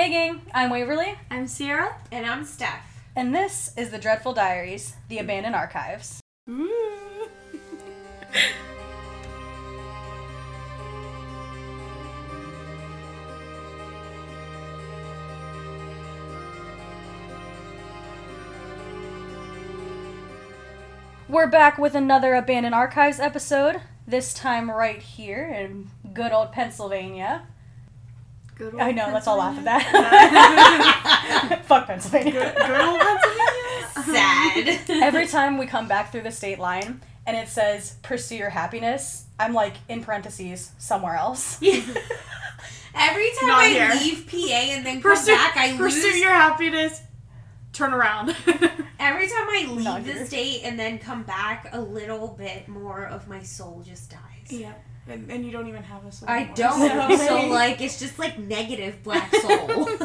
Hey gang, I'm Waverly, I'm Sierra. And I'm Steph. and this is the Dreadful Diaries, the mm. Abandoned Archives. Ooh. We're back with another Abandoned Archives episode, this time right here in good old Pennsylvania. Good old I know, let's all laugh at that. Fuck Pennsylvania. Good, good old Pennsylvania. Sad. Every time we come back through the state line and it says pursue your happiness, I'm like in parentheses somewhere else. Every time Not I here. leave PA and then come pursue, back, I pursue lose. your happiness. Turn around. Every time I leave the state and then come back, a little bit more of my soul just dies. yeah, and, and you don't even have a soul. I anymore, don't. so- So like, it's just like negative black soul.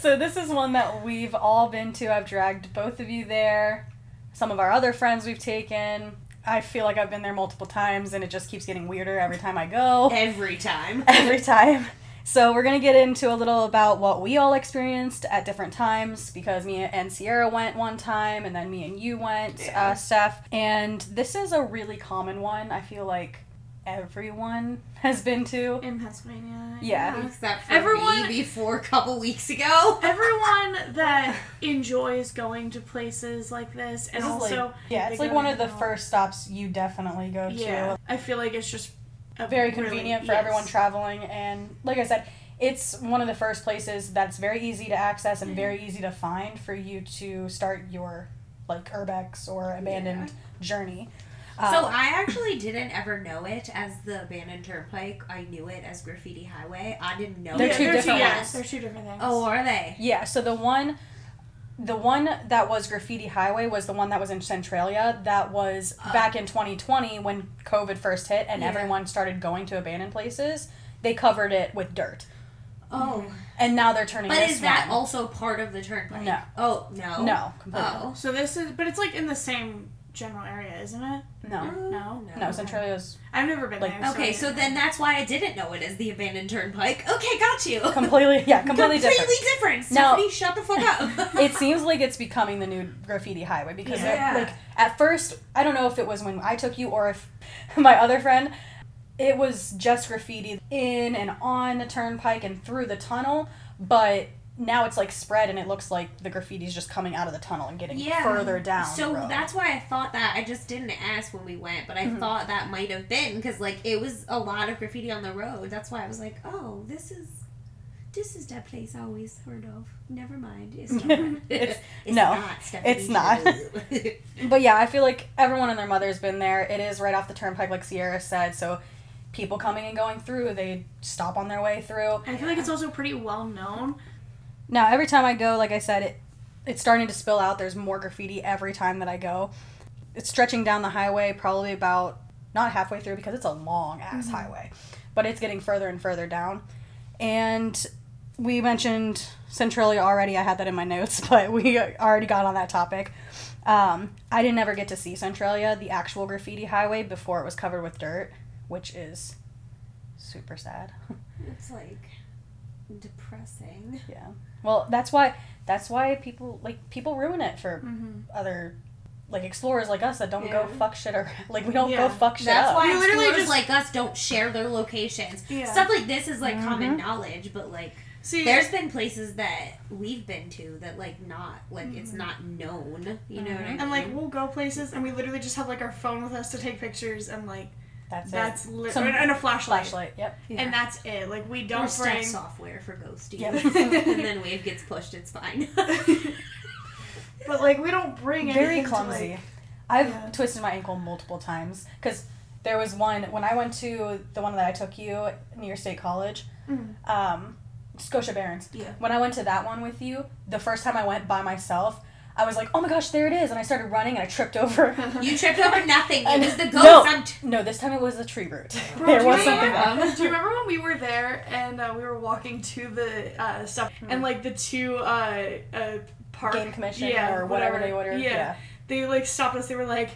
So this is one that we've all been to. I've dragged both of you there. Some of our other friends we've taken. I feel like I've been there multiple times and it just keeps getting weirder every time I go. Every time. every time. So we're gonna get into a little about what we all experienced at different times because me and Sierra went one time and then me and you went, Yeah. uh, Steph. And this is a really common one. I feel like everyone has been to. in Pennsylvania. Yeah. Except for Everyone- me before a couple weeks ago. Everyone that enjoys going to places like this, and This also like, yeah, it's like one of the Hanover. first stops you definitely go Yeah, to. I feel like it's just a Very really- convenient for yes. everyone traveling, and like I said, it's one of the first places that's very easy to access and very easy to find for you to start your like urbex or abandoned journey. So Uh, I actually didn't ever know it as the abandoned turnpike. I knew it as graffiti highway. I didn't know. They're it two they're different yeah, ones. They're two different things. Oh, are they? yeah, so the one the one that was graffiti highway was the one that was in Centralia that was back in 2020 when COVID first hit and Yeah. everyone started going to abandoned places. They covered it with dirt. Oh, And now they're turning but this is that one. also part of the turnpike? No. Oh no. No, completely. Oh. so this is, but it's like in the same general area, isn't it? No. No? No, Centralia's I've never been Like- there. Okay, I so then that's why I didn't know it as the abandoned turnpike. Okay, got you. completely yeah, completely, different. Completely different. Now- Stephanie, shut the fuck up. it seems like it's becoming the new graffiti highway because they're- Yeah. like at first I don't know if it was when I took you or if my other friend it was just graffiti in and on the turnpike and through the tunnel but now it's like spread and it looks like the graffiti's just coming out of the tunnel and getting Yeah. further down So the road. that's why I thought that. I just didn't ask when we went, but I Mhm. thought that might have been because like it was a lot of graffiti on the road. That's why I was like, oh, this is. This is that place I always heard of. Never mind. It's not. It's- It's no, not. It's not. but yeah I feel like everyone and their mother's been there it is right off the turnpike like Sierra said so people coming and going through they stop on their way through I feel like it's also pretty well known. Now, every time I go, like I said, it it's starting to spill out. There's more graffiti every time that I go. It's stretching down the highway, probably about not halfway through because it's a long ass highway, but it's getting further and further down. And we mentioned Centralia already. I had that in my notes, but we already got on that topic. Um, I didn't ever get to see Centralia, the actual graffiti highway, before it was covered with dirt, which is super sad. it's like depressing. Yeah. Well, that's why that's why people like people ruin it for Mm-hmm. other like explorers like us that don't go fuck shit or like we don't Yeah. go fuck shit That's up. why We literally explorers just- like us don't share their locations. Yeah. Stuff like this is like Mhm. common knowledge, but like See, there's been places that we've been to that like not like it's Mhm. not known. You know what I mean? and like we'll go places and we literally just have like our phone with us to take pictures and like That's, that's it. li- Some and, and a flashlight. Flashlight. Yep. Yeah. And that's it. Like we don't step bring. software for ghosting. Yep. and then wave gets pushed, it's fine. but like we don't bring Very anything to, clumsy. like- I've Yeah. twisted my ankle multiple times because there was one when I went to the one that I took you near State College, Mhm. um, Scotia Barrens. Yeah. When I went to that one with you, the first time I went by myself, I was like, "Oh my gosh, there it is!" and I started running and I tripped over. you tripped over nothing. It was the ghost. no. I'm t- no, this time it was a tree root. Bro, there do you was something remember- there. Do you remember when we were there and uh, we were walking to the uh, stuff and like the two uh, uh, park Game commission yeah, or whatever, they ordered. Yeah. Yeah. they like stopped us. They were like,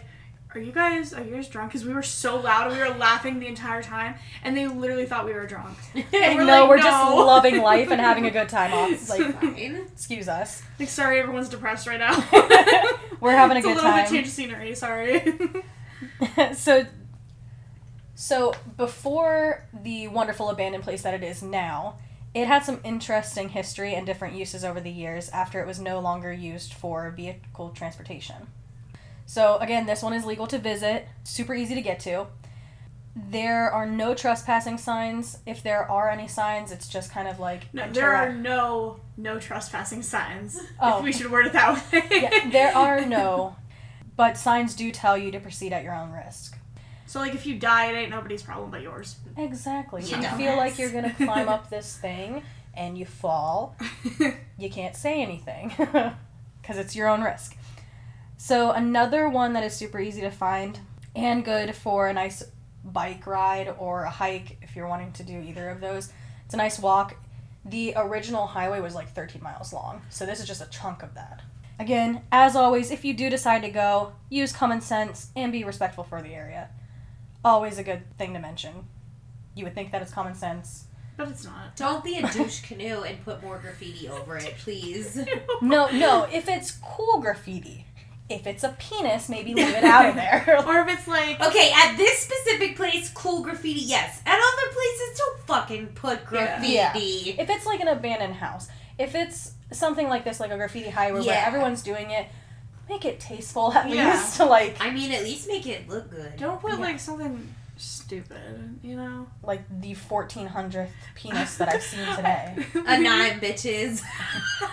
"Are you guys are you guys drunk?" Because we were so loud and we were laughing the entire time, and they literally thought we were drunk. I we're know like, we're just loving life and having a good time off. Like, Fine. excuse us. Like, sorry, everyone's depressed right now. We're having a it's good a little time. bit change of scenery. Sorry. so so before the wonderful abandoned place that it is now it had some interesting history and different uses over the years after it was no longer used for vehicle transportation so again this one is legal to visit super easy to get to there are no trespassing signs if there are any signs it's just kind of like no, there are no no trespassing signs. Oh. If we should word it that way. yeah, there are no but signs do tell you to proceed at your own risk So like, if you die, it ain't nobody's problem but yours. Exactly. You you feel like you're gonna climb up this thing and you fall, you can't say anything because it's your own risk. So another one that is super easy to find and good for a nice bike ride or a hike if you're wanting to do either of those. It's a nice walk. The original highway was like 13 miles long, so this is just a chunk of that. Again, as always, if you do decide to go, use common sense and be respectful for the area. Always a good thing to mention. You would think that it's common sense. but it's not. Don't be a douche canoe and put more graffiti over it, please. No, no, if it's cool graffiti. If it's a penis, maybe leave it out of there. Or if it's like, Okay, at this specific place, cool graffiti, yes. At other places, don't fucking put graffiti. Yeah. if it's like an abandoned house, if it's something like this, like a graffiti highway where everyone's doing it, make it tasteful at Yeah. least. Like, I mean, at least make it look good. don't put Yeah. like something stupid, you know? like the 1400th penis that I've seen today. A nine bitches.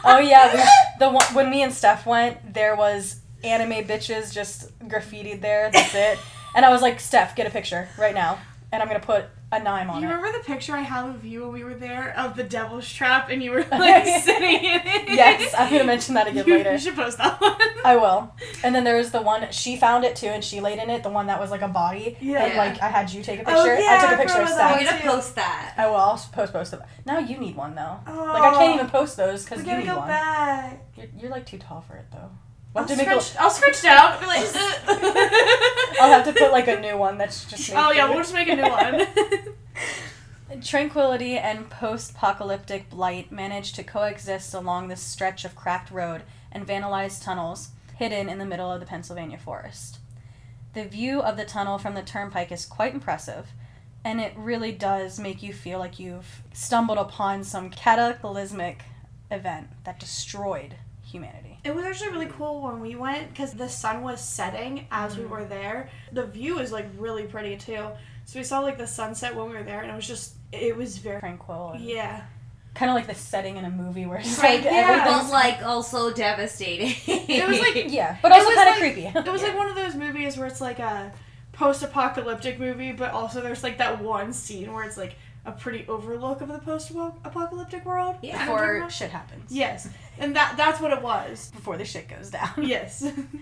Oh yeah, we, the one when me and Steph went, there was anime bitches just graffitied there. That's it. And I was like, Steph, get a picture right now, and I'm gonna put a nine on You it. remember the picture I have of you when we were there of the devil's trap and you were like sitting in it? Yes, I'm gonna mention that again You- later. You should post that one. I will. And then there was the one she found it too, and she laid in it. The one that was like a body. Yeah. And like I had you take a picture. Oh, picture. yeah, I took a picture of forgot about I'm gonna post that. I will. I'll post both of them. Now you need one though. Oh, Like I can't oh. even post those because We you gotta need go one. back. You're, you're like too tall for it though. I'll We'll have, to make a, scrunch, I'll. Be like, I'll have to put like a new one that's just. Oh yeah, we'll just make a new one. Tranquility and post apocalyptic blight managed to coexist along this stretch of cracked road and vandalized tunnels hidden in the middle of the Pennsylvania forest. The view of the tunnel from the turnpike is quite impressive, and it really does make you feel like you've stumbled upon some cataclysmic event that destroyed humanity. It was actually really cool when we went because the sun was setting as we mm-hmm. were there. The view is like really pretty too. So we saw like the sunset when we were there, and it was just it was very Tranquil and yeah. kind of like the setting in a movie where it's Right, like yeah. But everything's like also devastating. It was like yeah, but It also was kind of like- creepy. It was like one of those movies where it's like a post-apocalyptic movie, but also there's like that one scene where it's like a pretty overlook of the post-apocalyptic world. Yeah. You know what I'm talking before shit happens. Yes, and that that's what it was. Before the shit goes down. Yes.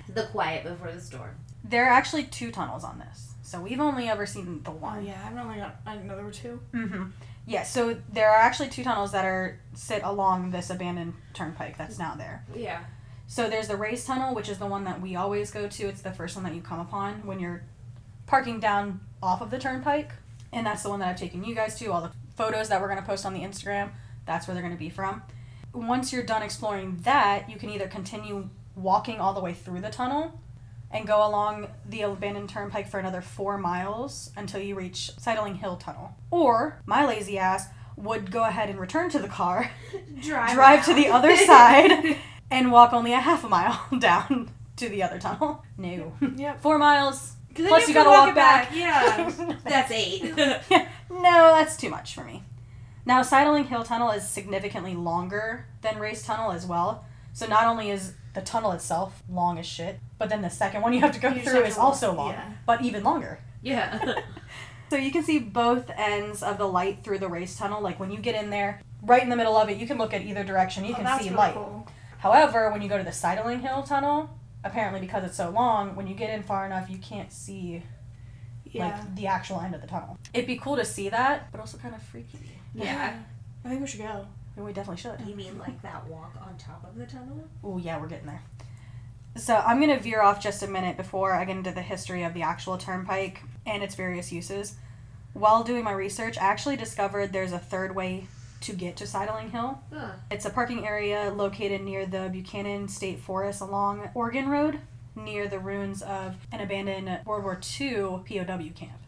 the quiet before the storm. There are actually two tunnels on this. So we've only ever seen the Oh one. yeah, I've only got. I didn't know there were two. Mm-hmm. Yeah, so there are actually two tunnels that are sit along this abandoned turnpike that's now there. Yeah. So there's the Rays tunnel, which is the one that we always go to. It's the first one that you come upon when you're parking down off of the turnpike. And that's the one that I've taken you guys to. All the photos that we're going to post on the Instagram, that's where they're going to be from. Once you're done exploring that, you can either continue walking all the way through the tunnel and go along the abandoned turnpike for another four miles until you reach Sideling Hill Tunnel. Or, my lazy ass would go ahead and return to the car Drive. drive to the other side and walk only a half a mile down to the other tunnel. No. Yep. Four miles. Plus you you gotta walk, walk back. back, yeah. That's eight. no, that's too much for me. Now, Sideling Hill Tunnel is significantly longer than Rays Tunnel as well. So not only is the tunnel itself long as shit, but then the second one you have to go You through is also long, yeah. but even longer. yeah. So you can see both ends of the light through the Rays tunnel. Like when you get in there, right in the middle of it, you can look at either direction. You Oh, can that's see really light. cool. However, when you go to the Sideling Hill tunnel, apparently because it's so long, when you get in far enough, you can't see Yeah. like the actual end of the tunnel. It'd be cool to see that, but also kind of freaky. Yeah. I think we should go. And we definitely should. You mean like that walk on top of the tunnel? Oh yeah, we're getting there. So I'm going to veer off just a minute before I get into the history of the actual turnpike and its various uses. While doing my research, I actually discovered there's a third way to get to Sideling Hill. Ugh. It's a parking area located near the Buchanan State Forest along Oregon Road, near the ruins of an abandoned World War II POW camp.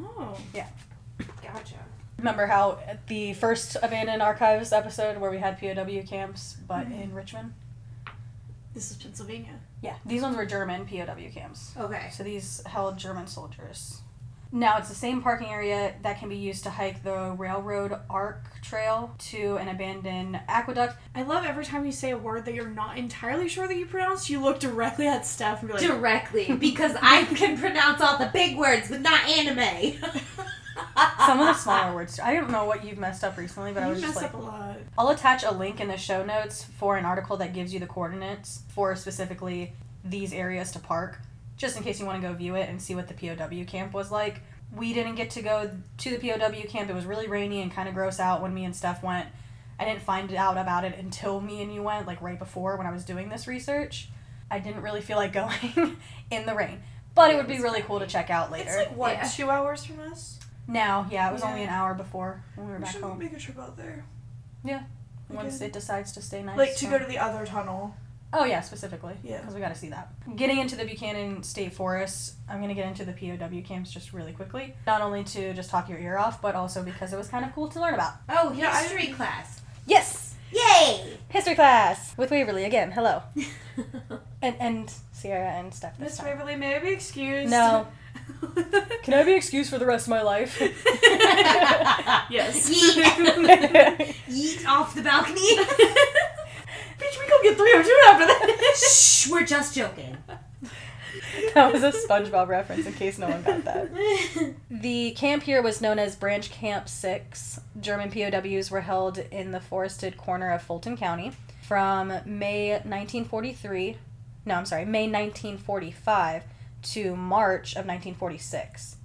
Oh. Yeah. Gotcha. Remember how at the first abandoned archives episode where we had POW camps, but mm-hmm. in Richmond? This is Pennsylvania. Yeah, these ones were German POW camps. Okay. So these held German soldiers. Now it's the same parking area that can be used to hike the Railroad Arc Trail to an abandoned aqueduct. I love every time you say a word that you're not entirely sure that you pronounce, you look directly at Steph and be like, Directly, because I can pronounce all the big words, but not anime. Some of the smaller words. I don't know what you've messed up recently, but I was mess just like, a lot. I'll attach a link in the show notes for an article that gives you the coordinates for specifically these areas to park, just in case you want to go view it and see what the POW camp was like. We didn't get to go to the POW camp. It was really rainy and kind of gross out when me and Steph went. I didn't find out about it until me and you went, like right before when I was doing this research. I didn't really feel like going in the rain. But it would be really cool to check out later. It's like, what, Yeah. two hours from us? Now, yeah, it was Yeah. only an hour before when we were We back should home. make a trip out there. Yeah, once Okay. it decides to stay nice. Like, to so- go to the other tunnel. Oh yeah, specifically. Yeah. Because we got to see that. Getting into the Buchanan State Forest, I'm gonna get into the POW camps just really quickly. Not only to just talk your ear off, but also because it was kind of cool to learn about. oh, Yeah, I- history class. Yes, Yay! history class with Waverly again. Hello, and and Sierra and Steph. Miss. Waverly, may I be excused? No. Can I be excused for the rest of my life? yes. Yeet. Yeet off the balcony. Bitch, we go get 302 after that. Shh, we're just joking. that was a SpongeBob reference, in case no one got that. The camp here was known as Branch Camp 6. German POWs were held in the forested corner of Fulton County from May 1943, no, I'm sorry, May 1945 to March of 1946.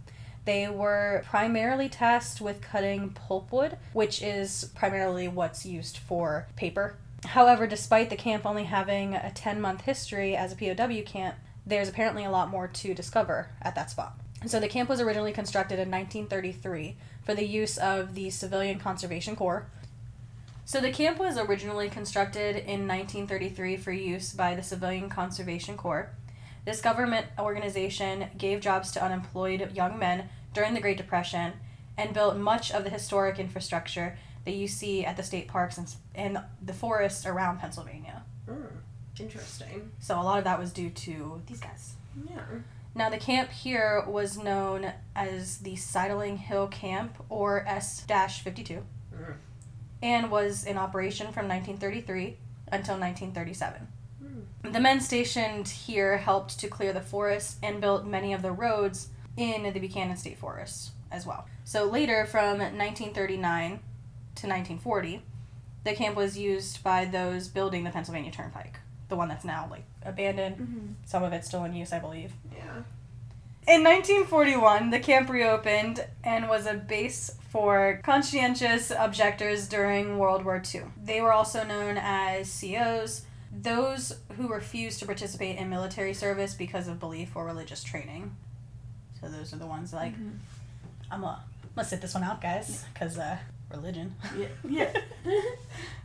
They were primarily tasked with cutting pulpwood, which is primarily what's used for paper. However, despite the camp only having a 10 month history as a POW camp, there's apparently a lot more to discover at that spot. So the camp was originally constructed in 1933 for the use of the Civilian Conservation Corps. So the camp was originally constructed in 1933 for use by the Civilian Conservation Corps. This government organization gave jobs to unemployed young men during the Great Depression and built much of the historic infrastructure that you see at the state parks and, and the forests around Pennsylvania. Interesting. So a lot of that was due to these guys. Yeah. Now, the camp here was known as the Sideling Hill Camp, or S 52, Mm. and was in operation from 1933 until 1937. The men stationed here helped to clear the forest and built many of the roads in the Buchanan State Forest as well. So later, from 1939 to 1940, the camp was used by those building the Pennsylvania Turnpike, the one that's now like abandoned. Mm-hmm. Some of it's still in use, I believe. Yeah. In 1941, the camp reopened and was a base for conscientious objectors during World War II. They were also known as COs, those who refuse to participate in military service because of belief or religious training. So those are the ones like, Mm-hmm. I'm gonna, I'm gonna sit this one out, guys, because uh, religion Yeah. Yeah.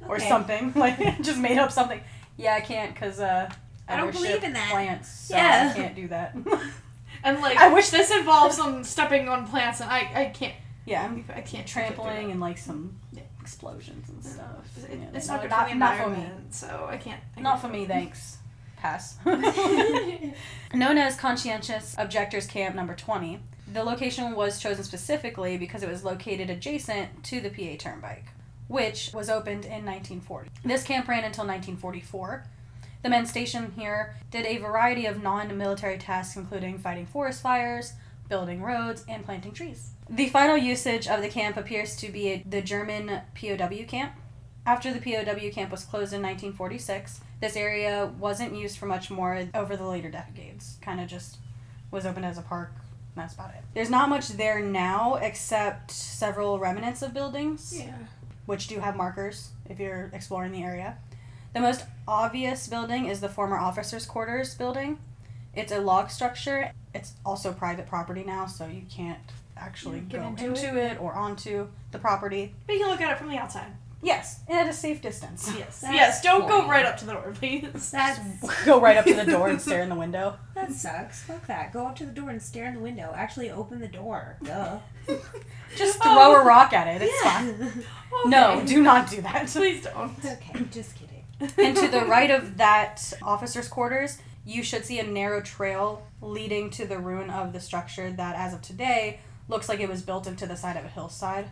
or Okay. something like just made up something. Yeah, I can't because uh, I don't believe in that. Plants, so Yeah. I can't do that. And like, I wish- this involves some stepping on plants, and I, I can't. yeah, I can't trampling and like some explosions and stuff. It, it's no, not good not, for the not for environment, me. so I can't. I Not can't for me, thanks. Pass. Known as Conscientious Objectors Camp Number 20, the location was chosen specifically because it was located adjacent to the PA Turnpike, which was opened in 1940. This camp ran until 1944. The men stationed here did a variety of non military tasks, including fighting forest fires, building roads, and planting trees. The final usage of the camp appears to be the German POW camp. After the POW camp was closed in 1946, this area wasn't used for much more over the later decades. Kind of just was open as a park. and That's about it. There's not much there now except several remnants of buildings Yeah. which do have markers if you're exploring the area. The most obvious building is the former officers' quarters building. It's a log structure. It's also private property now, so you can't actually Get go into into, it? it? or onto the property. But you can look at it from the outside. Yes, at a safe distance. Yes. That's yes. Don't go right up to the door, please. That's go right up to the door and stare in the window. that sucks. Fuck that. Go up to the door and stare in the window. Actually, open the door. Duh. Just throw a rock at it. It's fine. Okay. No, do not do that. Please don't. okay, just kidding. and to the right of that officers' quarters, you should see a narrow trail leading to the ruin of the structure that, as of today, looks like it was built into the side of a hillside.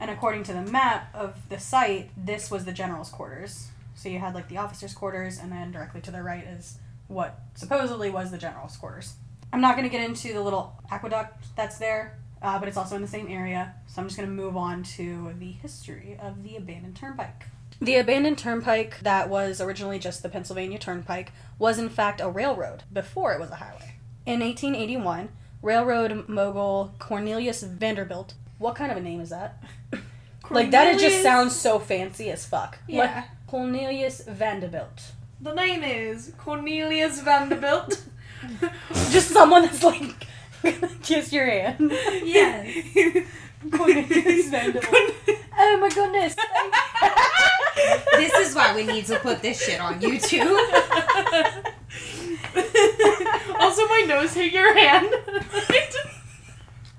And according to the map of the site, this was the general's quarters. So you had like the officers' quarters, and then directly to the right is what supposedly was the general's quarters. I'm not going to get into the little aqueduct that's there, uh, but it's also in the same area. So I'm just going to move on to the history of the abandoned turnpike. The abandoned turnpike that was originally just the Pennsylvania Turnpike was in fact a railroad before it was a highway. In 1881, railroad mogul Cornelius Vanderbilt. What kind of a name is that? like that it just sounds so fancy as fuck. Like, Yeah. Cornelius Vanderbilt. The name is Cornelius Vanderbilt. Just someone that's like kiss your hand. Yes. Cornelius Vanderbilt. Oh my goodness. this is why we need to put this shit on YouTube. also, my nose hit your hand.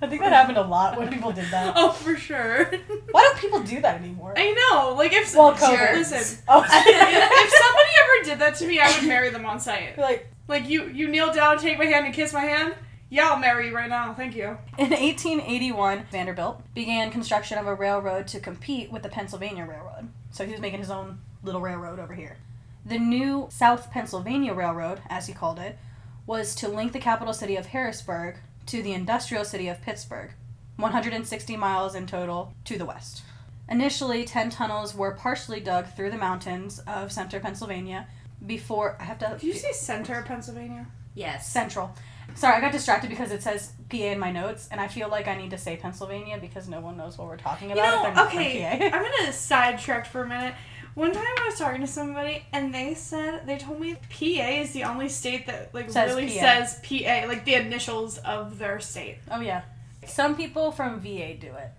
I think that happened a lot when people did that. oh, for sure. Why don't people do that anymore? I know. Like if Well, COVID. listen, Oh, if somebody ever did that to me, I would marry them on sight. like Like you, you kneel down, take my hand, and kiss my hand. Yeah, I'll marry you right now. Thank you. In 1881, Vanderbilt began construction of a railroad to compete with the Pennsylvania Railroad. So he was making his own little railroad over here. The new South Pennsylvania Railroad, as he called it, was to link the capital city of Harrisburg to the industrial city of Pittsburgh, 160 miles in total to the west. Initially, 10 tunnels were partially dug through the mountains of center Pennsylvania before I have to Did you say center Pennsylvania? Yes. Central. Sorry, I got distracted because it says PA in my notes, and I feel like I need to say Pennsylvania because no one knows what we're talking about. if know, they're not from okay, PA. I'm gonna sidetrack for a minute. One time I was talking to somebody and they said they told me PA is the only state that like Says really PA. says PA, like the initials of their state. oh yeah, some people from VA do it.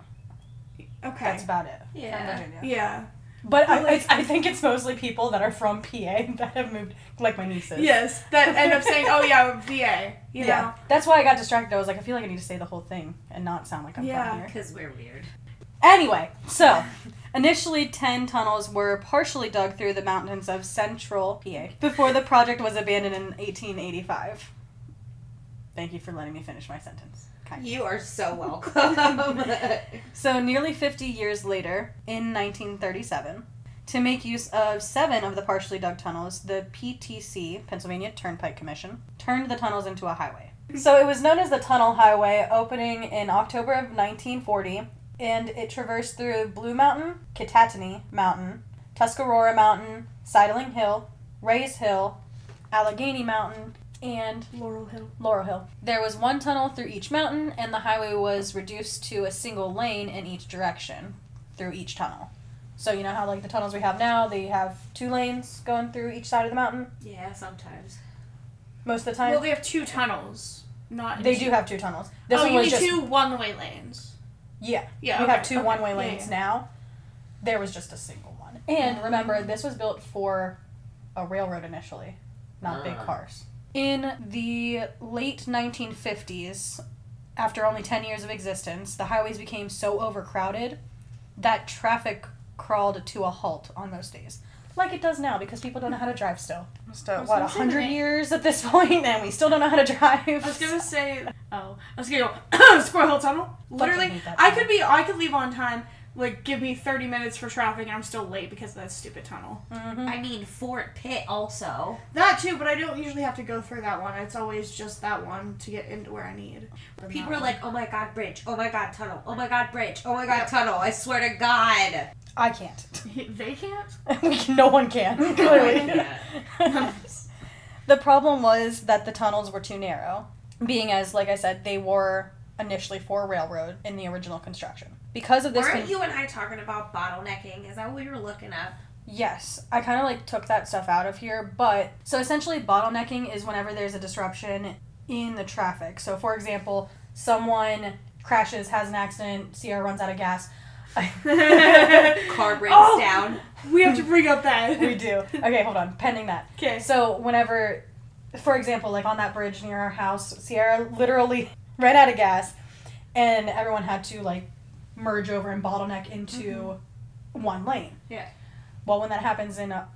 Okay. That's about it. Yeah. From Virginia. yeah. But I, I think it's mostly people that are from PA that have moved, like my nieces. Yes, that end up saying, "Oh yeah, VA." You yeah. know. That's why I got distracted. I was like, I feel like I need to say the whole thing and not sound like I'm Yeah. from here. Because we're weird. Anyway, so initially 10 tunnels were partially dug through the mountains of central PA before the project was abandoned in 1885. Thank you for letting me finish my sentence. Kind. You are so welcome. So, nearly 50 years later, in 1937, to make use of seven of the partially dug tunnels, the PTC, Pennsylvania Turnpike Commission, turned the tunnels into a highway. So, it was known as the Tunnel Highway, opening in October of 1940, and it traversed through Blue Mountain, Kittatinny Mountain, Tuscarora Mountain, Sideling Hill, Rays Hill, Allegheny Mountain, and Laurel Hill. Laurel Hill. There was one tunnel through each mountain, and the highway was reduced to a single lane in each direction through each tunnel. So you know how like the tunnels we have now, they have two lanes going through each side of the mountain yeah, sometimes. most of the time. Well, they have two tunnels, not. they do have two tunnels. This oh, one you was mean just two one-way lanes? yeah. Yeah. we okay, have two okay, one-way lanes yeah. now. There was just a single one. And remember, this was built for a railroad initially, not big Ah. cars. In the late 1950s, after only 10 years of existence, the highways became so overcrowded that traffic crawled to a halt on most days. Like it does now because people don't know how to drive still. Uh, what, gonna 100 years at this point, and we still don't know how to drive. I was gonna say, oh, I was gonna go Squirrel Tunnel. Literally, I could be, I could leave on time. Like, give me thirty minutes for traffic, and I'm still late because of that stupid tunnel. Mhm. I mean, Fort Pitt also. That too, but I don't usually have to go through that one. It's always just that one to get into where I need. People are like, oh my god, bridge. Oh my god, tunnel. Oh my god, bridge. Oh my god, tunnel. I swear to God. I can't. they can't. No one can, clearly. The problem was that the tunnels were too narrow, being as, like I said, they were initially for railroad in the original construction. Because of this, Weren't con- you and I talking about bottlenecking? Is that what we were looking at? Yes, I kind of like took that stuff out of here, but so essentially bottlenecking is whenever there's a disruption in the traffic. So for example, someone crashes, has an accident, Sierra runs out of gas. Car breaks Oh! down. we have to bring up that. we do. Okay, hold on. Pending that. Okay. So whenever, for example, like on that bridge near our house, Sierra literally ran out of gas, and everyone had to like merge over and bottleneck into one lane. Yeah. Well, when that happens in uh,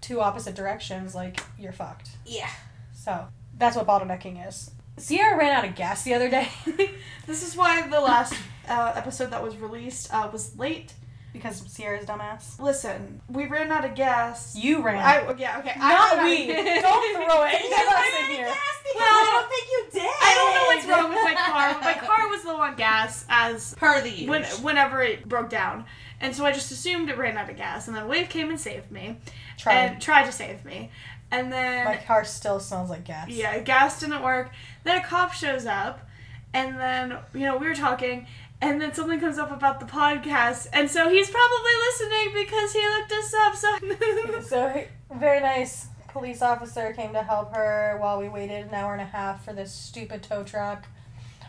two opposite directions, like you're fucked. Yeah. So that's what bottlenecking is. Sierra ran out of gas the other day This is why the last uh, episode that was released uh, was late. Because Sierra's dumbass. Listen, we ran out of gas. You ran. I oh, yeah okay. Not out- we. Don't throw any of us in here. Well, I don't think you did. I don't know what's wrong with my car. My car was low on gas as Per the use. when, whenever it broke down, and so I just assumed it ran out of gas. And then Wave came and saved me, Tried. and tried to save me, and then My car still smells like gas. yeah, gas didn't work. Then a cop shows up, and then you know we were talking, and then something comes up about the podcast, and so he's probably listening because he looked us up. So So very nice police officer came to help her while we waited an hour and a half for this stupid tow truck.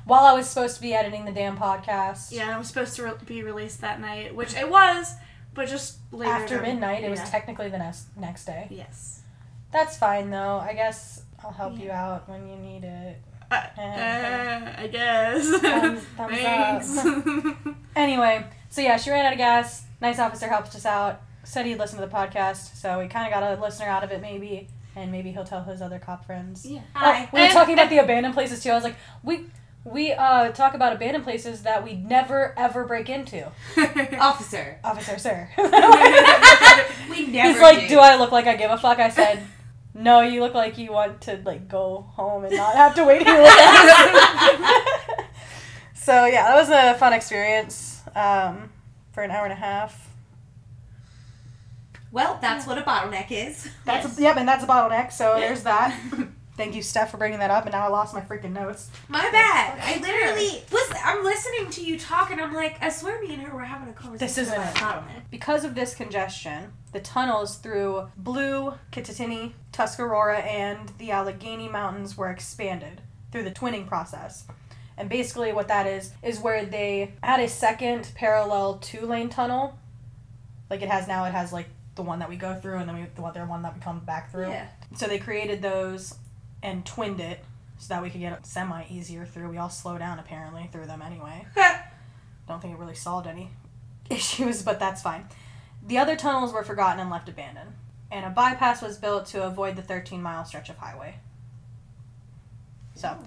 While I was supposed to be editing the damn podcast. yeah, and it was supposed to re- be released that night, which it was, but just later After midnight, it was technically the next next day. yes. That's fine though. I guess I'll help you out when you need it. Uh, I guess. Thumbs- thumbs Thanks. Anyway, so yeah, she ran out of gas. Nice officer helped us out. Said he'd listen to the podcast, so we kind of got a listener out of it, maybe, and maybe he'll tell his other cop friends. yeah. Hi. Oh, we were talking about the abandoned places too. I was like, we we uh talk about abandoned places that we never ever break into. Officer. Officer, sir. We never He's like, do. do I look like I give a fuck? I said, no, you look like you want to like go home and not have to wait here with us. so yeah, that was a fun experience um, for an hour and a half. Well, that's what a bottleneck is. That's Yes. yep, and that's a bottleneck. So there's that. Thank you, Steph, for bringing that up. And now I lost my freaking notes. My bad. I literally was. I'm listening to you talk, and I'm like, I swear, me and her were having a conversation This isn't about it. bottleneck. Because of this congestion, the tunnels through Blue, Kittatinny, Tuscarora, and the Allegheny Mountains were expanded through the twinning process. And basically, what that is, is where they had a second parallel two lane tunnel. Like it has now, it has like the one that we go through, and then we, the other one that we come back through. Yeah. So they created those and twinned it so that we could get it semi easier through. We all slow down apparently through them anyway. Don't think it really solved any issues, but that's fine. The other tunnels were forgotten and left abandoned, and a bypass was built to avoid the 13 mile stretch of highway. So,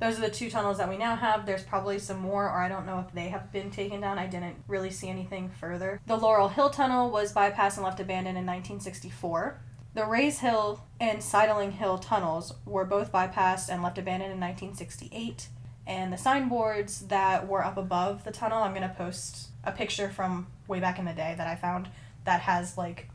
those are the two tunnels that we now have. There's probably some more, or I don't know if they have been taken down. I didn't really see anything further. The Laurel Hill Tunnel was bypassed and left abandoned in 1964. The Rays Hill and Sideling Hill tunnels were both bypassed and left abandoned in 1968. And the signboards that were up above the tunnel, I'm going to post a picture from way back in the day that I found that has like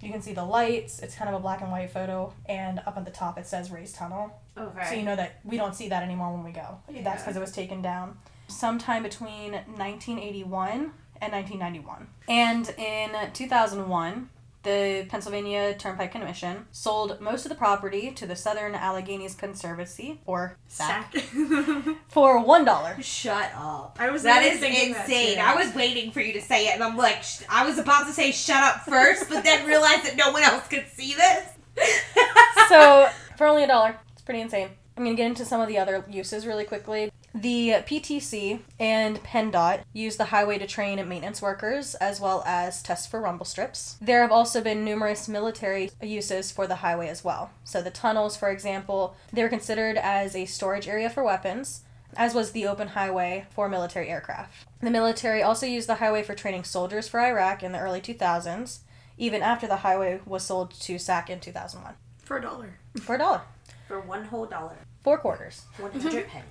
you can see the lights. It's kind of a black and white photo, and up at the top it says Rays Tunnel. Okay. So you know that we don't see that anymore when we go. Yeah. That's because it was taken down sometime between 1981 and 1991. And in 2001, the Pennsylvania Turnpike Commission sold most of the property to the Southern Alleghenies Conservancy, or SAC, Sack. for one dollar. Shut up. I was That really is thinking that insane. I was waiting for you to say it, and I'm like, sh- I was about to say shut up first, but then realized that no one else could see this. so for only a dollar, it's pretty insane. I'm gonna get into some of the other uses really quickly. The PTC and PennDOT use the highway to train maintenance workers as well as test for rumble strips. There have also been numerous military uses for the highway as well. So the tunnels, for example, they were considered as a storage area for weapons, as was the open highway for military aircraft. The military also used the highway for training soldiers for Iraq in the early 2000s, even after the highway was sold to SAC in 2001 for a dollar. for a dollar. For one whole dollar. Four quarters. 100 pennies.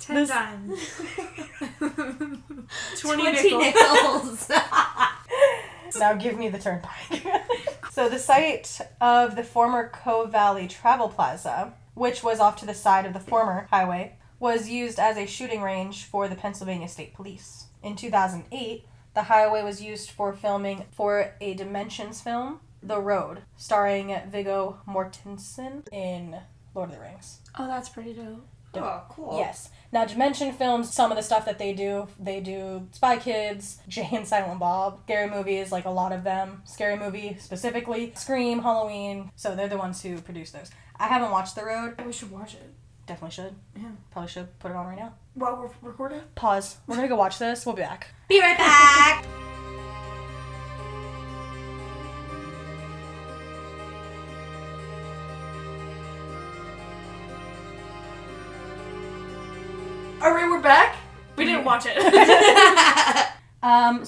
Ten This- times. Twenty, 20 nickels. nickels. now give me the turnpike. so the site of the former Cove Valley Travel Plaza, which was off to the side of the former highway, was used as a shooting range for the Pennsylvania State Police. In 2008, The highway was used for filming for a Dimensions film, The Road, starring Viggo Mortensen in Lord of the Rings. Oh, that's pretty dope. Oh, cool. Yes. Now, Dimension Films, some of the stuff that they do, they do Spy Kids, Jay and Silent Bob, scary movies, like a lot of them. Scary movie specifically, Scream, Halloween. So they're the ones who produce those. I haven't watched The Road. We should watch it. Definitely should. Yeah. Probably should put it on right now. While we're recording? Pause. We're gonna go watch this. We'll be back. Be right back.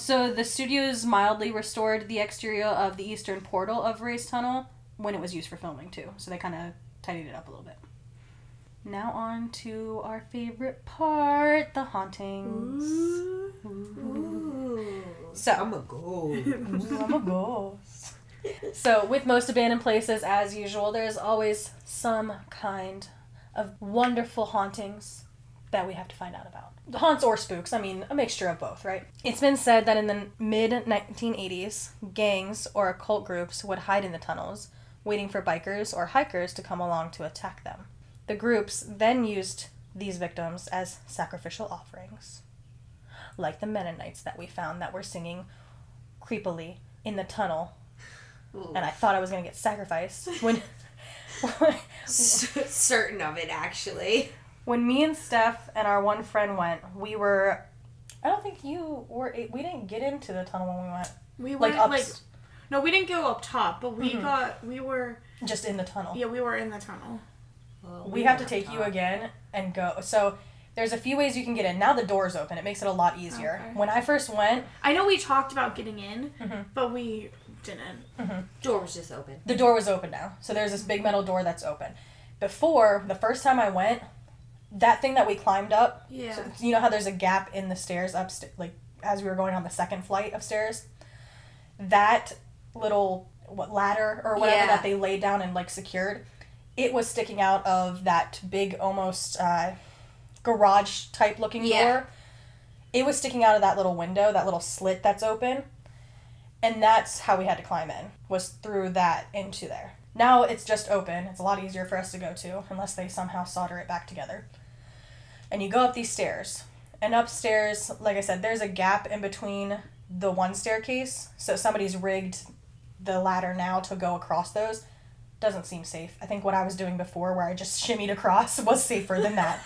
so the studios mildly restored the exterior of the eastern portal of Ray's Tunnel when it was used for filming too. So they kind of tidied it up a little bit. Now on to our favorite part, the hauntings. Ooh. So I'm a go. I'm a ghost. So, with most abandoned places, as usual, there's always some kind of wonderful hauntings that we have to find out about. Haunts or spooks, I mean, a mixture of both, right? It's been said that in the mid 1980s, gangs or occult groups would hide in the tunnels, waiting for bikers or hikers to come along to attack them. The groups then used these victims as sacrificial offerings, like the Mennonites that we found that were singing creepily in the tunnel Ooh. and I thought I was gonna get sacrificed when certain of it, actually. When me and Steph and our one friend went. We were, I don't think you were. We didn't get into the tunnel when we went. we Like went up, like no, we didn't go up top, but we Mhm. got we were just in the tunnel. yeah we were in the tunnel. we have to take you again and go. So there's a few ways you can get in. Now the door's open. It makes it a lot easier. Okay. When I first went, I know we talked about getting in, Mhm. but we didn't. Door was just open. the door was open now. So there's this big metal door that's open. Before the first time I went, that thing that we climbed up Yeah. So, you know how there's a gap in the stairs upstairs, like as we were going on the second flight of stairs? That little what ladder or whatever Yeah. that they laid down and like secured, it was sticking out of that big almost uh, garage type looking Yeah. door. It was sticking out of that little window, that little slit that's open. And that's how we had to climb in, was through that into there. Now it's just open. It's a lot easier for us to go to, unless they somehow solder it back together and you go up these stairs. And upstairs, like I said, there's a gap in between the one staircase. So somebody's rigged the ladder now to go across those. Doesn't seem safe. I think what I was doing before, where I just shimmied across, was safer than that.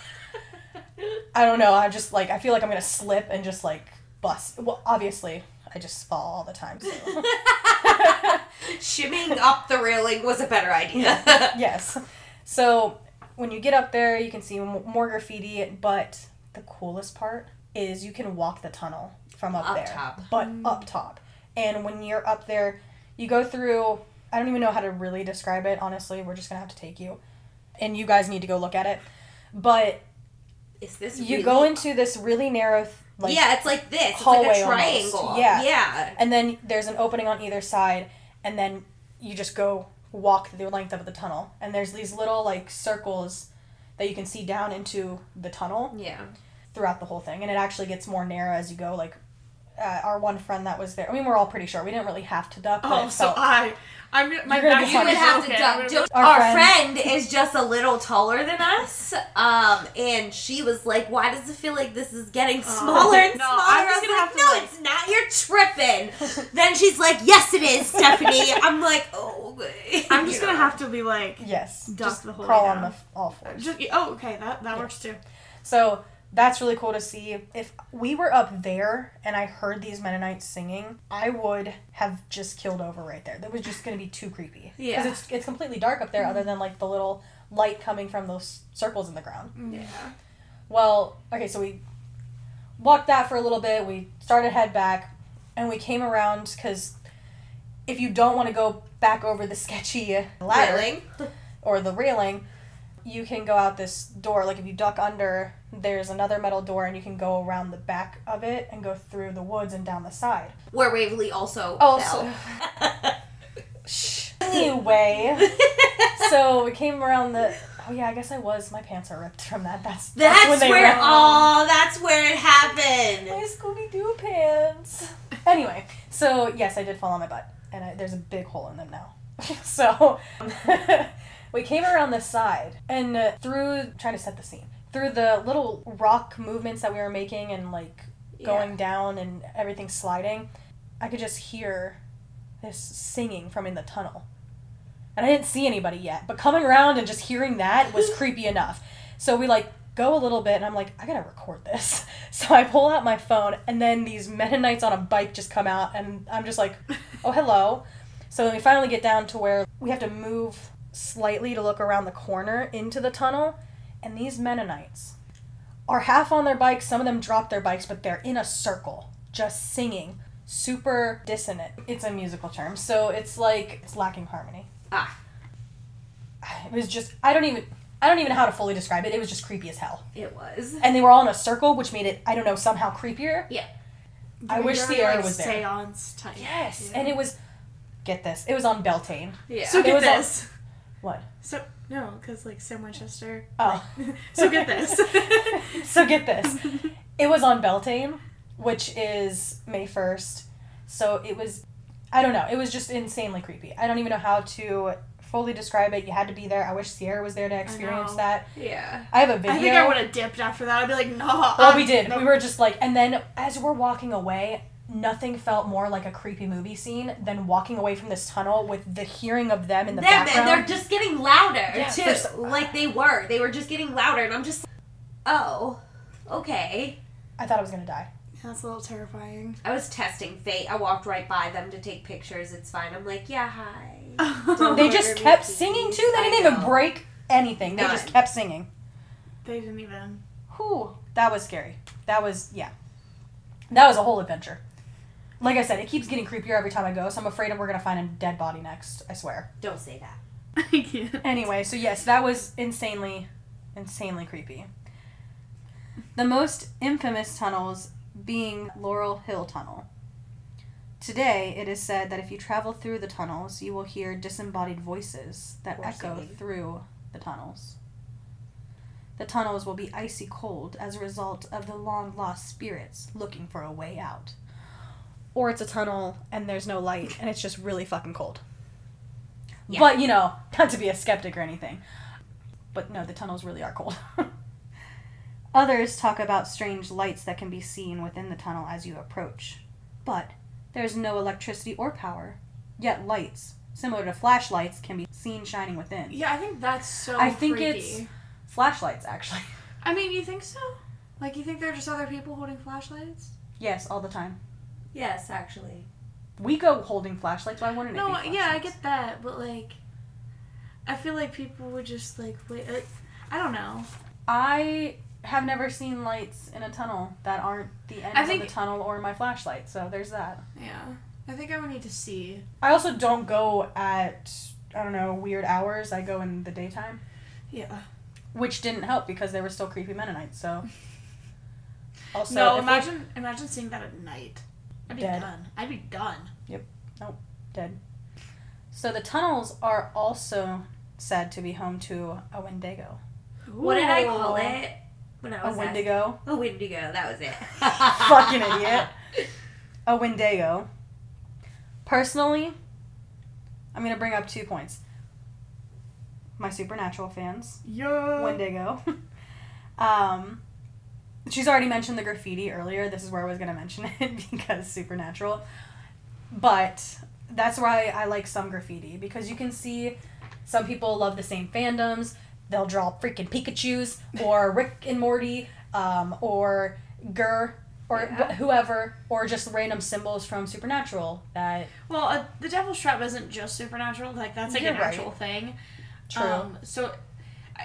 I don't know. I just like I feel like I'm gonna slip and just like bust. Well, obviously, I just fall all the time. So Shimming up the railing was a better idea. yes. So when you get up there, you can see more graffiti, but the coolest part is you can walk the tunnel from up, Up there. top. But mm. up top. And when you're up there, you go through I don't even know how to really describe it, honestly. We're just going to have to take you. And you guys need to go look at it. But Is this you really- go into this really narrow th- like yeah, it's like this. It's hallway like a almost. triangle. Yeah. Yeah. and then there's an opening on either side and then you just go walk the length of the tunnel and there's these little like circles that you can see down into the tunnel Yeah. throughout the whole thing and it actually gets more narrow as you go like uh, our one friend that was there i mean we're all pretty short we didn't really have to duck Oh, it so I I'm my You're gonna back You would is have to okay. duck. Gonna- Just- Our Our, friend- friend. is just a little taller than us, um, and she was like, "Why does it feel like this is getting smaller and no, smaller?" I'm I just was gonna like, have to, "No, like- it's not. You're tripping." then she's like, "Yes, it is, Stephanie." I'm like, "Oh." I'm just gonna have to be like yes Duck just the whole way crawl on the f- all fours just oh okay that that works too. So that's really cool to see. If we were up there and I heard these Mennonites singing, I would have just killed over right there. That was just going to be too creepy. Yeah. Because it's, it's completely dark up there, other than like the little light coming from those circles in the ground. Mm. Yeah. Well, okay, so we walked that for a little bit. We started head back, and we came around because if you don't want to go back over the sketchy ladder Railing. or the railing, you can go out this door. Like if you duck under, there's another metal door, and you can go around the back of it and go through the woods and down the side. where Waverly also Also-. Anyway, so we came around the. Oh yeah, I guess I was. My pants are ripped from that. That's That's when they where. Oh, that's where it happened. my Scooby Doo pants. Anyway, so yes, I did fall on my butt, and I, there's a big hole in them now. so we came around the side, and uh, through trying to set the scene through the little rock movements that we were making, and like going down and everything sliding, I could just hear this singing from in the tunnel. And I didn't see anybody yet, but coming around and just hearing that was creepy enough. So we like go a little bit and I'm like, I gotta record this. So I pull out my phone and then these Mennonites on a bike just come out and I'm just like, oh, hello. So then we finally get down to where we have to move slightly to look around the corner into the tunnel. And these Mennonites are half on their bikes. Some of them drop their bikes, but they're in a circle just singing. Super dissonant. It's a musical term. So it's like it's lacking harmony. Ah, It was just, I don't even. I don't even know how to fully describe it. It was just creepy as hell. it was. And they were all in a circle, which made it, I don't know, somehow creepier. Yeah. I wish Very, Sierra like, was there. Seance type. Yes. Yeah. And it was, get this, it was on Beltane. Yeah. So It get was all- this. What? So no, because like Sam Winchester. Oh. so get this. so get this. It was on Beltane, which is May 1st. So it was, I don't know, it was just insanely creepy. I don't even know how to fully describe it. You had to be there. I wish Sierra was there to experience that. yeah. I have a video. I think I would have dipped after that. I'd be like, no. Well, I'm- we did. no. We were just like, and then as we're walking away, nothing felt more like a creepy movie scene than walking away from this tunnel with the hearing of them in the They're, background. they're just getting louder Yeah, too. for s- like they were. They were just getting louder, and I'm just, oh, okay. I thought I was gonna die. That's a little terrifying. I was testing fate. I walked right by them to take pictures. It's fine. I'm like, yeah, hi. They just kept singing too. They didn't even break anything. They just kept singing. they didn't even. Whew, that was scary. That was yeah. That was a whole adventure. Like I said, it keeps getting creepier every time I go, so I'm afraid we're gonna find a dead body next. I swear. Don't say that. I can't. Anyway, so yes, that was insanely, insanely creepy. The most infamous tunnels being Laurel Hill Tunnel. Today, it is said that if you travel through the tunnels, you will hear disembodied voices that Or echo singing. through the tunnels. The tunnels will be icy cold as a result of the long lost spirits looking for a way out. Or it's a tunnel and there's no light and it's just really fucking cold. Yeah. But, you know, not to be a skeptic or anything. But no, the tunnels really are cold. Others talk about strange lights that can be seen within the tunnel as you approach. But there's no electricity or power. Yet lights, similar to flashlights, can be seen shining within. Yeah, I think that's so. I think freaky. it's- Flashlights, actually. I mean, you think so? Like, you think they're just other people holding flashlights? Yes, all the time. Yes, actually. We go holding flashlights. Why wouldn't it No, yeah, I get that, but like, I feel like people would just like wait. Like, I don't know. I have never seen lights in a tunnel that aren't the end of the tunnel or my flashlight. So there's that. Yeah, I think I would need to see. I also don't go at I don't know weird hours. I go in the daytime, Yeah. which didn't help because there were still creepy Mennonites. So also no, if we- imagine imagine seeing that at night. I'd be Dead. done. I'd be done. Yep. Nope. Dead. So the tunnels are also said to be home to a Wendigo. What did I call it? When I was a Wendigo. A Wendigo. That was it. Fucking idiot. A Wendigo. Personally, I'm gonna bring up two points. My supernatural fans. Yeah. Wendigo. um, she's already mentioned the graffiti earlier. This is where I was going to mention it because supernatural. But that's why I like some graffiti because you can see some people love the same fandoms. They'll draw freaking Pikachu's or Rick and Morty um, or Gur or Yeah. wh- whoever or just random symbols from Supernatural that Well, uh, the Devil's Trap isn't just supernatural. Like that's like You're an right. actual thing. true. Um, so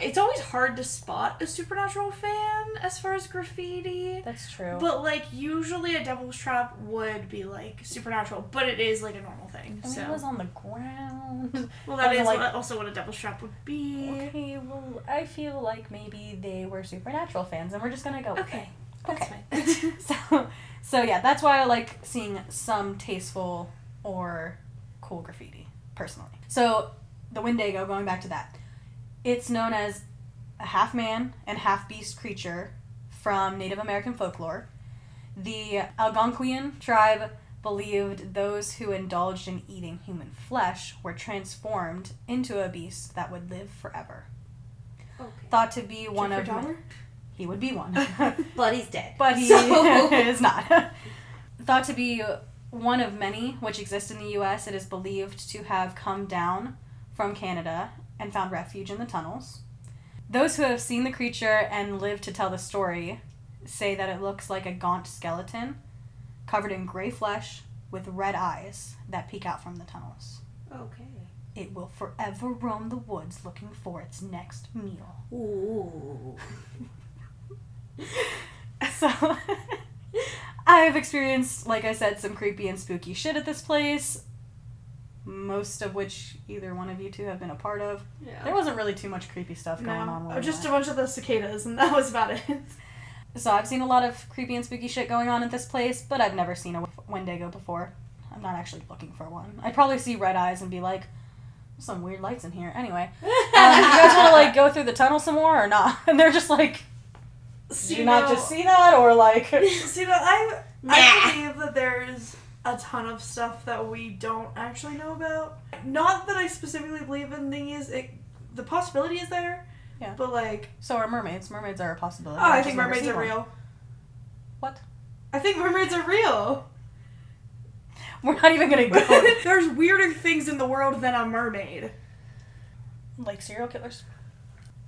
it's always hard to spot a supernatural fan as far as graffiti. that's true. But like usually a Devil's Trap would be like supernatural, but it is like a normal thing. I mean, so it was on the ground. well, that is like- what, also what a Devil's Trap would be. Okay, well, I feel like maybe they were supernatural fans, and we're just gonna go. Okay, that's okay. fine. So, so yeah, that's why I like seeing some tasteful or cool graffiti personally. So, the Wendigo, going back to that, it's known as a half man and half beast creature from Native American folklore. The Algonquian tribe believed those who indulged in eating human flesh were transformed into a beast that would live forever. Okay. Thought to be one Jeffrey of Dahmer? he would be one. But he's dead. but he So- is not. Thought to be one of many which exist in the U.S., it is believed to have come down from Canada and found refuge in the tunnels. Those who have seen the creature and lived to tell the story say that it looks like a gaunt skeleton covered in gray flesh with red eyes that peek out from the tunnels. Okay. It will forever roam the woods looking for its next meal. Ooh. So, I've experienced, like I said, some creepy and spooky shit at this place. Most of which either one of you two have been a part of. Yeah. There wasn't really too much creepy stuff going on. no, we just a bunch of the cicadas, and that was about it. So I've seen a lot of creepy and spooky shit going on at this place, but I've never seen a Wendigo before. I'm not actually looking for one. I'd probably see red eyes and be like, "There's some weird lights in here. Anyway, um, you guys want to like go through the tunnel some more or not? And they're just like, do you not just see that or like? See, but I, Nah. I believe that there's a ton of stuff that we don't actually know about. Not that I specifically believe in these. It, the possibility is there. Yeah. But like, So are mermaids. Mermaids are a possibility. oh, I I've think mermaids are one. real. What? I think mermaids are real. We're not even gonna go There's weirder things in the world than a mermaid. like serial killers.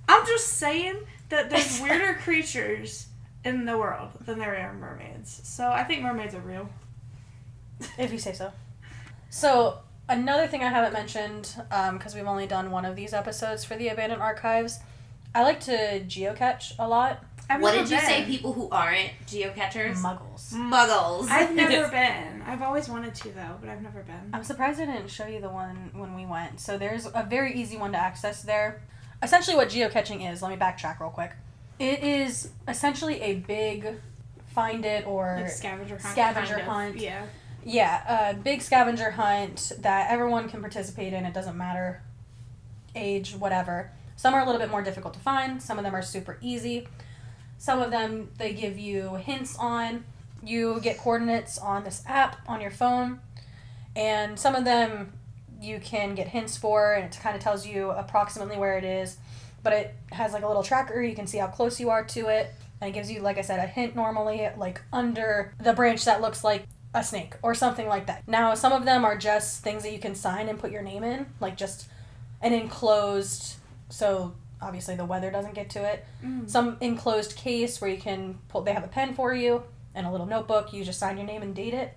I'm just saying that there's weirder creatures in the world than there are mermaids. So I think mermaids are real. If you say so. So, another thing I haven't mentioned, um, because we've only done one of these episodes for the Abandoned Archives, I like to geocache a lot. I've What did you say, people who aren't geocachers? Muggles. Muggles. I've never been. I've always wanted to though, but I've never been. I'm surprised I didn't show you the one when we went. So, there's a very easy one to access there. Essentially, what geocaching is, let me backtrack real quick. It is essentially a big find it or Like scavenger hunt. Scavenger kind of. hunt. Yeah. Yeah, a big scavenger hunt that everyone can participate in. It doesn't matter age, whatever. Some are a little bit more difficult to find, some of them are super easy. Some of them they give you hints on. You get coordinates on this app on your phone, and some of them you can get hints for, and it kind of tells you approximately where it is. But it has like a little tracker, you can see how close you are to it, and it gives you, like I said, a hint normally, like under the branch that looks like a snake or something like that. Now, some of them are just things that you can sign and put your name in, like just an enclosed, so obviously the weather doesn't get to it. Mm. Some enclosed case where you can pull, they have a pen for you and a little notebook, you just sign your name and date it.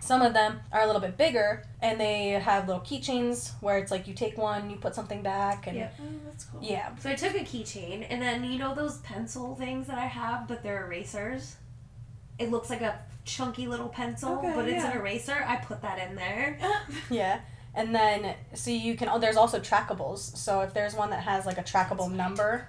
Some of them are a little bit bigger and they have little keychains where it's like you take one, you put something back, and Yeah. Oh, that's cool. yeah. So I took a keychain, and then you know those pencil things that I have, but they're erasers. It looks like a chunky little pencil, Okay, but it's yeah. an eraser. I put that in there. Yeah. And then, so you can, oh, there's also trackables. So if there's one that has like a trackable number,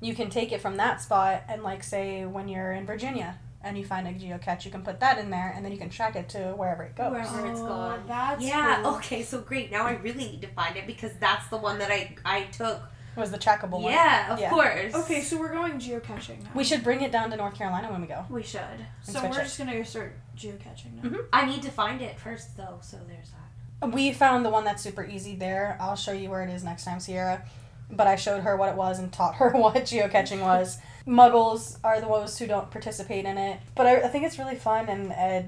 you can take it from that spot and, like, say when you're in Virginia and you find a geocache, you can put that in there and then you can track it to wherever it goes. Wherever it's Oh, gone. That's yeah. cool. Okay. So great. Now I really need to find it because that's the one that I I took. Was the trackable one. Yeah. Of Yeah. course. Okay, so we're going geocaching now. We should bring it down to North Carolina when we go. We should. So we're it. just gonna go start geocaching now. Mhm. I need to find it first though. So there's that. We found the one that's super easy there. I'll show you where it is next time, Sierra. But I showed her what it was and taught her what geocaching was. Muggles are the ones who don't participate in it. But I, I think it's really fun, and uh,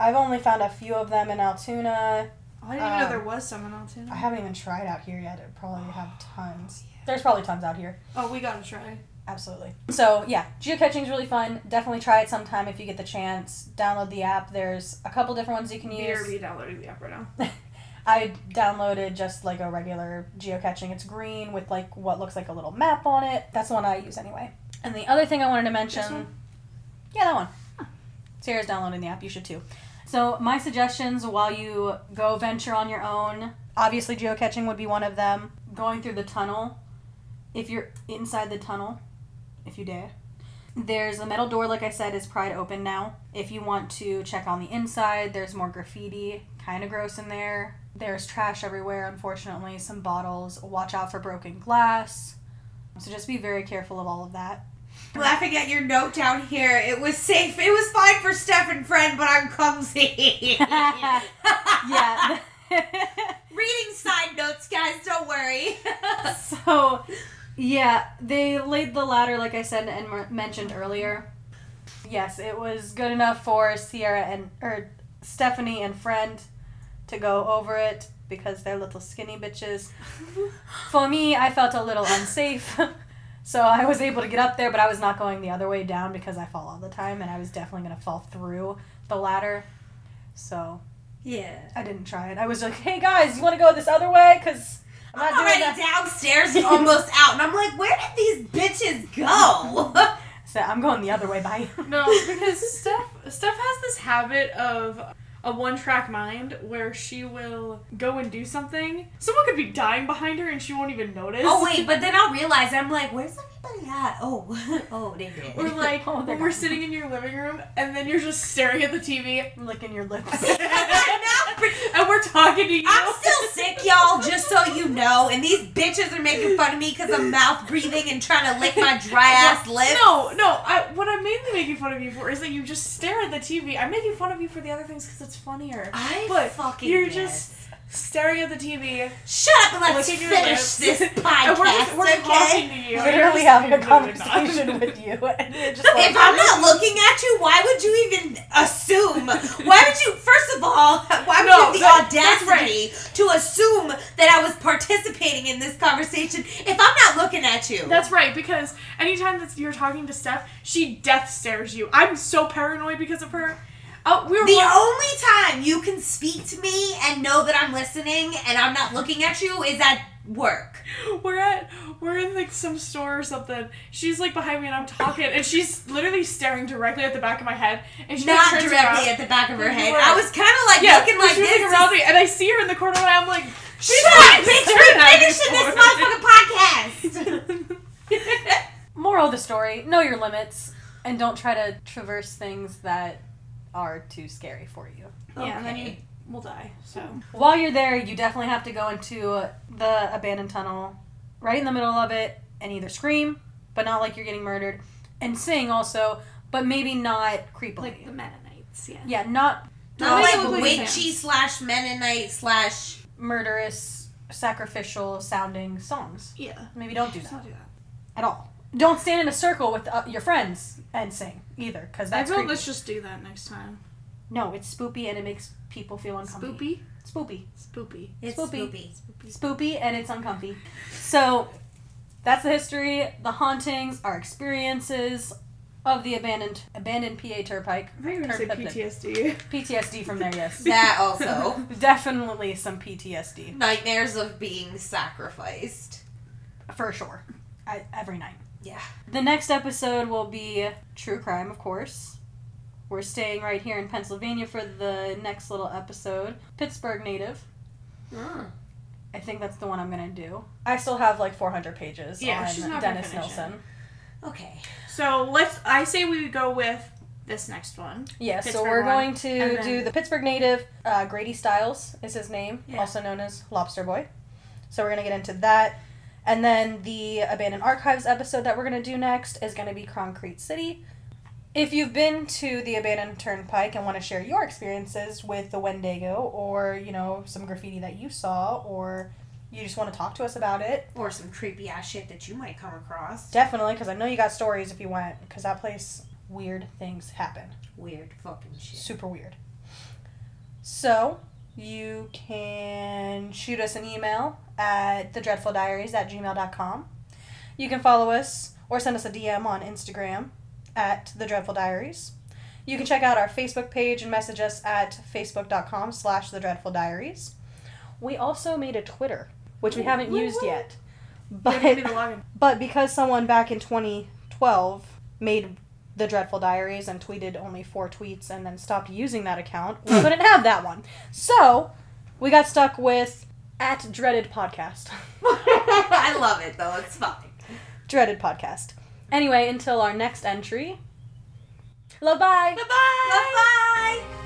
I've only found a few of them in Altoona. I didn't even know Um, there was someone else in. I haven't even tried out here yet. It probably have tons. There's probably tons out here. Oh, we gotta try. Absolutely. So yeah, geocaching is really fun. Definitely try it sometime if you get the chance. Download the app. There's a couple different ones you can use. BRB downloading the app right now. I downloaded just like a regular geocaching. It's green with like what looks like a little map on it. That's the one I use anyway. And the other thing I wanted to mention, yeah, that one. Sarah's downloading the app. You should too. So my suggestions while you go venture on your own, obviously geocaching would be one of them. Going through the tunnel, if you're inside the tunnel, if you dare. There's a metal door, like I said, is pried open now. If you want to check on the inside, there's more graffiti, kind of gross in there. There's trash everywhere, unfortunately, some bottles. Watch out for broken glass. So just be very careful of all of that. Laughing at your note down here. It was safe. It was fine for Steph and friend, but I'm clumsy. yeah. Reading side notes, guys. Don't worry. so, yeah, they laid the ladder, like I said and mentioned earlier. Yes, it was good enough for Sierra and or Stephanie and friend to go over it because they're little skinny bitches. For me, I felt a little unsafe. So I was able to get up there, but I was not going the other way down because I fall all the time and I was definitely going to fall through the ladder. So yeah. I didn't try it. I was like, hey guys, you want to go this other way? Because I'm not I'm doing already that. downstairs, almost out, and I'm like, where did these bitches go? So I'm going the other way, bye. No, because Steph Steph has this habit of a one track mind where she will go and do something. Someone could be dying behind her and she won't even notice. oh wait, but then I'll realize I'm like, where's everybody at? Oh, oh, they did. Or like Oh, they're when we're gone. sitting in your living room and then you're just staring at the TV licking your lips. we're talking to you. I'm still sick, y'all, just so you know. And these bitches are making fun of me because I'm mouth breathing and trying to lick my dry ass lips. No, no. I, what I'm mainly making fun of you for is that you just stare at the TV. I'm making fun of you for the other things because it's funnier. I but fucking you're guess. just staring at the TV. Shut up and let's licking your finish lips. this and podcast, we're just, we're talking okay? to you. Literally You're having a just- you're not. conversation with you, and just like, If I'm not looking at you, why would you even assume? Why would you, first of all, why would No, you have the that- that's audacity to assume that I was participating in this conversation if I'm not looking at you? That's right, because anytime that you're talking to Steph, she death stares you. I'm so paranoid because of her. Oh, we were The wa- only time you can speak to me and know that I'm listening and I'm not looking at you is at work. we're at we're in like some store or something. She's like behind me and I'm talking, and she's literally staring directly at the back of my head, and she Not turns directly around. at the back of her head. I was kind of like yeah, looking like she's this. looking around me, and I see her in the corner, and I'm like, Shut up, bitch! We're finishing this motherfucking podcast. moral of the story: know your limits, and don't try to traverse things that are too scary for you. yeah, and then you will die. So While you're there, you definitely have to go into the abandoned tunnel, right in the middle of it, and either scream, but not like you're getting murdered, and sing also, but maybe not creepily. like the Mennonites, yeah. yeah, not Not make it like witchy fans. slash Mennonite slash. murderous, sacrificial sounding songs. Yeah. Maybe don't do Let's that not do that. at all. Don't stand in a circle with uh, your friends and sing either, because I that's feel creepy. let's just do that next time. No, it's spoopy and it makes people feel uncomfortable. Spoopy? Spoopy. Spoopy. It's Spoopy. spoopy. Spoopy and it's uncomfy. So that's the history, the hauntings, our experiences of the abandoned abandoned PA Turnpike. I thought you were gonna say Turn- PTSD. PTSD from there, yes. That also. Definitely some PTSD. Nightmares of being sacrificed. For sure. I, every night. Yeah. The next episode will be true crime, of course. We're staying right here in Pennsylvania for the next little episode. Pittsburgh native. Mm. I think that's the one I'm gonna do. I still have like 400 pages Yeah, on she's not Dennis Nelson. it. Okay. So let's. I say we go with this next one. Yeah, so we're one, going to do the Pittsburgh native. Uh, Grady Stiles is his name, Yeah. also known as Lobster Boy. So we're gonna get into that, and then the abandoned archives episode that we're gonna do next is gonna be Concrete City. If you've been to the abandoned turnpike and want to share your experiences with the Wendigo, or you know some graffiti that you saw, or you just want to talk to us about it, Or some creepy ass shit that you might come across. definitely, because I know you got stories if you went, because that place weird things happen. Weird fucking shit. super weird. So, you can shoot us an email at thedreadfuldiaries at gmail.com. You can follow us or send us a DM on Instagram at The Dreadful Diaries. You can check out our Facebook page and message us at facebook.com slash The Dreadful Diaries. We also made a Twitter, which we haven't Woo, used yet. But, give me the login. but because someone back in 2012 made the Dreadful Diaries and tweeted only four tweets and then stopped using that account, we couldn't have that one. So we got stuck with at Dreaded Podcast. I love it though. It's fine. Dreaded Podcast. Anyway, until our next entry. Love bye. Bye bye. Bye bye.